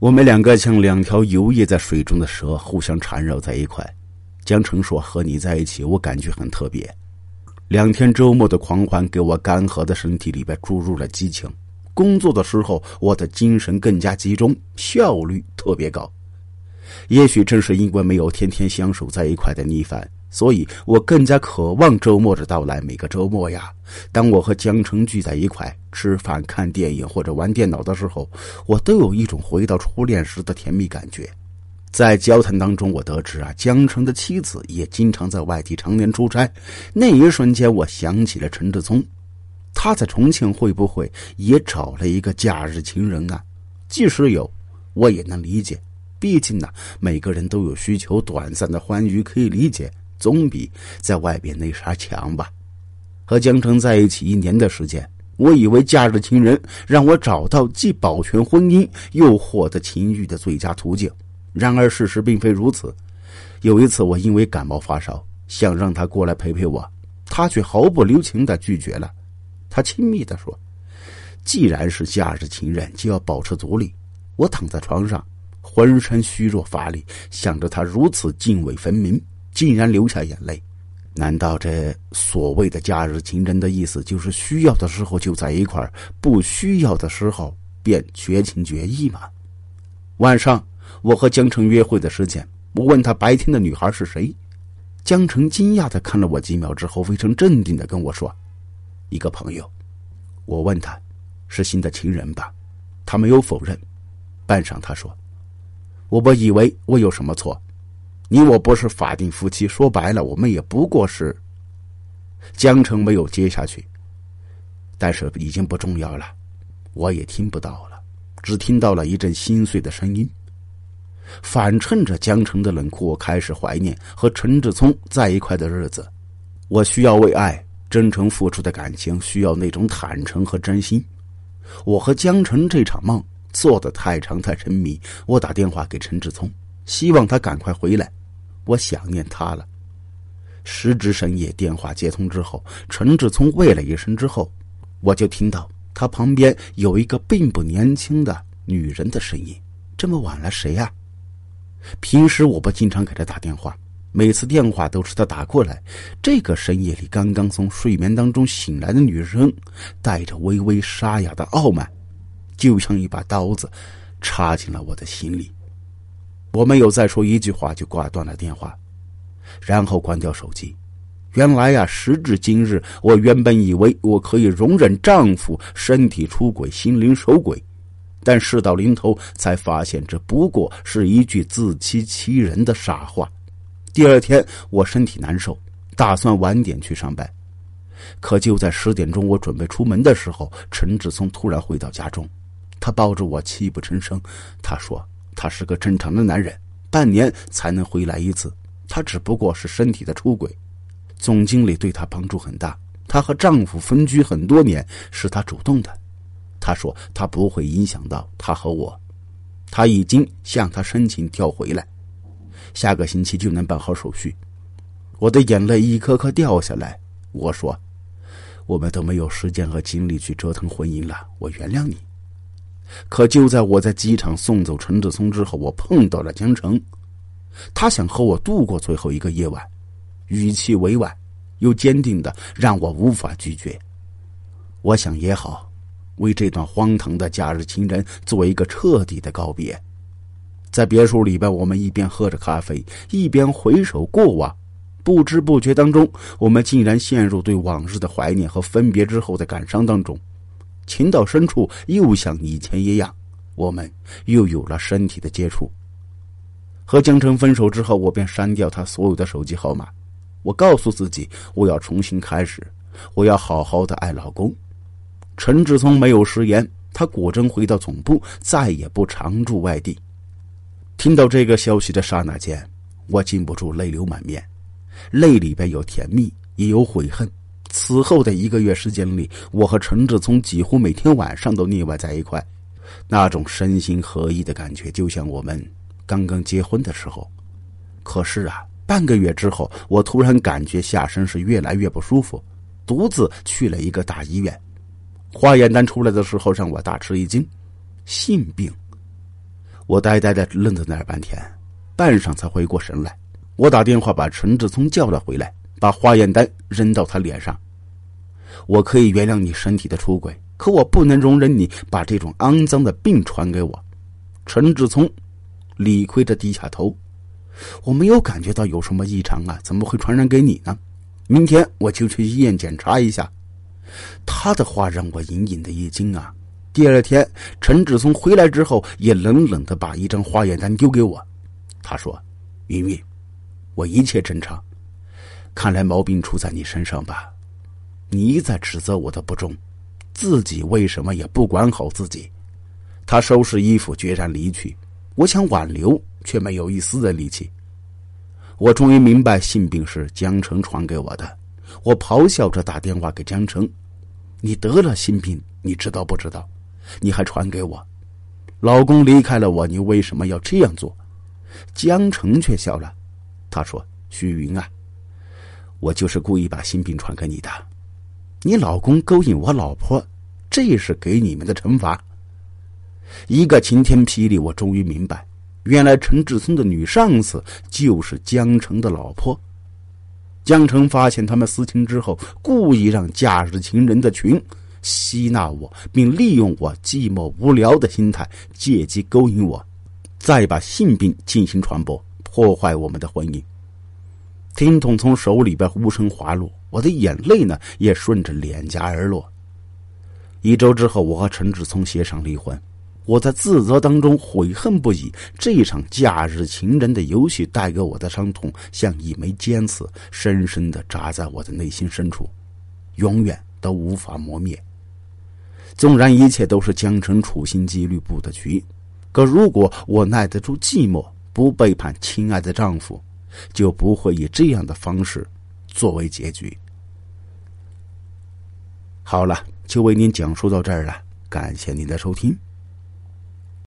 我们两个像两条游弋在水中的蛇，互相缠绕在一块。江澄说：“和你在一起，我感觉很特别。两天周末的狂欢，给我干涸的身体里边注入了激情。工作的时候，我的精神更加集中，效率特别高。也许正是因为没有天天相守在一块的腻烦。”所以我更加渴望周末的到来。每个周末呀，当我和江城聚在一块吃饭、看电影或者玩电脑的时候，我都有一种回到初恋时的甜蜜感觉。在交谈当中，我得知啊，江城的妻子也经常在外地常年出差。那一瞬间，我想起了陈志聪，他在重庆会不会也找了一个假日情人啊？即使有，我也能理解，毕竟呢，每个人都有需求，短暂的欢愉可以理解。总比在外边那啥强吧。和江城在一起一年的时间，我以为假日情人让我找到既保全婚姻又获得情欲的最佳途径。然而事实并非如此。有一次，我因为感冒发烧，想让他过来陪陪我，他却毫不留情的拒绝了。他亲密的说：“既然是假日情人，就要保持独立。”我躺在床上，浑身虚弱乏力，想着他如此泾渭分明。竟然流下眼泪，难道这所谓的假日情人的意思就是需要的时候就在一块儿，不需要的时候便绝情绝义吗？晚上，我和江城约会的时间，我问他白天的女孩是谁，江城惊讶的看了我几秒之后，非常镇定的跟我说：“一个朋友。”我问他：“是新的情人吧？”他没有否认，半晌他说：“我不以为我有什么错。”你我不是法定夫妻，说白了，我们也不过是。江城没有接下去，但是已经不重要了，我也听不到了，只听到了一阵心碎的声音。反衬着江城的冷酷，我开始怀念和陈志聪在一块的日子。我需要为爱真诚付出的感情，需要那种坦诚和真心。我和江城这场梦做的太长太沉迷，我打电话给陈志聪，希望他赶快回来。我想念他了。时值深夜，电话接通之后，陈志聪喂了一声之后，我就听到他旁边有一个并不年轻的女人的声音。这么晚了，谁呀？平时我不经常给他打电话，每次电话都是他打过来。这个深夜里，刚刚从睡眠当中醒来的女生，带着微微沙哑的傲慢，就像一把刀子，插进了我的心里。我没有再说一句话，就挂断了电话，然后关掉手机。原来呀，时至今日，我原本以为我可以容忍丈夫身体出轨、心灵守轨，但事到临头，才发现这不过是一句自欺欺人的傻话。第二天，我身体难受，打算晚点去上班。可就在十点钟，我准备出门的时候，陈志聪突然回到家中，他抱着我泣不成声。他说。他是个正常的男人，半年才能回来一次。他只不过是身体的出轨。总经理对他帮助很大。她和丈夫分居很多年，是他主动的。他说他不会影响到他和我。他已经向他申请调回来，下个星期就能办好手续。我的眼泪一颗颗掉下来。我说，我们都没有时间和精力去折腾婚姻了。我原谅你。可就在我在机场送走陈志聪之后，我碰到了江城，他想和我度过最后一个夜晚，语气委婉又坚定的让我无法拒绝。我想也好，为这段荒唐的假日情人做一个彻底的告别。在别墅里边，我们一边喝着咖啡，一边回首过往，不知不觉当中，我们竟然陷入对往日的怀念和分别之后的感伤当中。情到深处，又像以前一样，我们又有了身体的接触。和江城分手之后，我便删掉他所有的手机号码。我告诉自己，我要重新开始，我要好好的爱老公。陈志聪没有食言，他果真回到总部，再也不常驻外地。听到这个消息的刹那间，我禁不住泪流满面，泪里边有甜蜜，也有悔恨。此后的一个月时间里，我和陈志聪几乎每天晚上都腻歪在一块，那种身心合一的感觉，就像我们刚刚结婚的时候。可是啊，半个月之后，我突然感觉下身是越来越不舒服，独自去了一个大医院。化验单出来的时候，让我大吃一惊，性病。我呆呆的愣在那儿半天，半晌才回过神来。我打电话把陈志聪叫了回来，把化验单扔到他脸上。我可以原谅你身体的出轨，可我不能容忍你把这种肮脏的病传给我。陈志聪理亏的低下头，我没有感觉到有什么异常啊，怎么会传染给你呢？明天我就去医院检查一下。他的话让我隐隐的一惊啊。第二天，陈志聪回来之后，也冷冷的把一张化验单丢给我。他说：“云云，我一切正常，看来毛病出在你身上吧？你在指责我的不忠，自己为什么也不管好自己？”他收拾衣服，决然离去。我想挽留，却没有一丝的力气。我终于明白，性病是江城传给我的。我咆哮着打电话给江城：“你得了性病，你知道不知道？”你还传给我，老公离开了我，你为什么要这样做？江城却笑了，他说：“徐云啊，我就是故意把性病传给你的。你老公勾引我老婆，这是给你们的惩罚。”一个晴天霹雳，我终于明白，原来陈志聪的女上司就是江城的老婆。江城发现他们私情之后，故意让假日情人的群。吸纳我，并利用我寂寞无聊的心态，借机勾引我，再把性病进行传播，破坏我们的婚姻。听筒从手里边无声滑落，我的眼泪呢也顺着脸颊而落。一周之后，我和陈志聪协商离婚。我在自责当中悔恨不已。这场假日情人的游戏带给我的伤痛，像一枚尖刺，深深的扎在我的内心深处，永远都无法磨灭。纵然一切都是江城处心积虑布的局，可如果我耐得住寂寞，不背叛亲爱的丈夫，就不会以这样的方式作为结局。好了，就为您讲述到这儿了，感谢您的收听。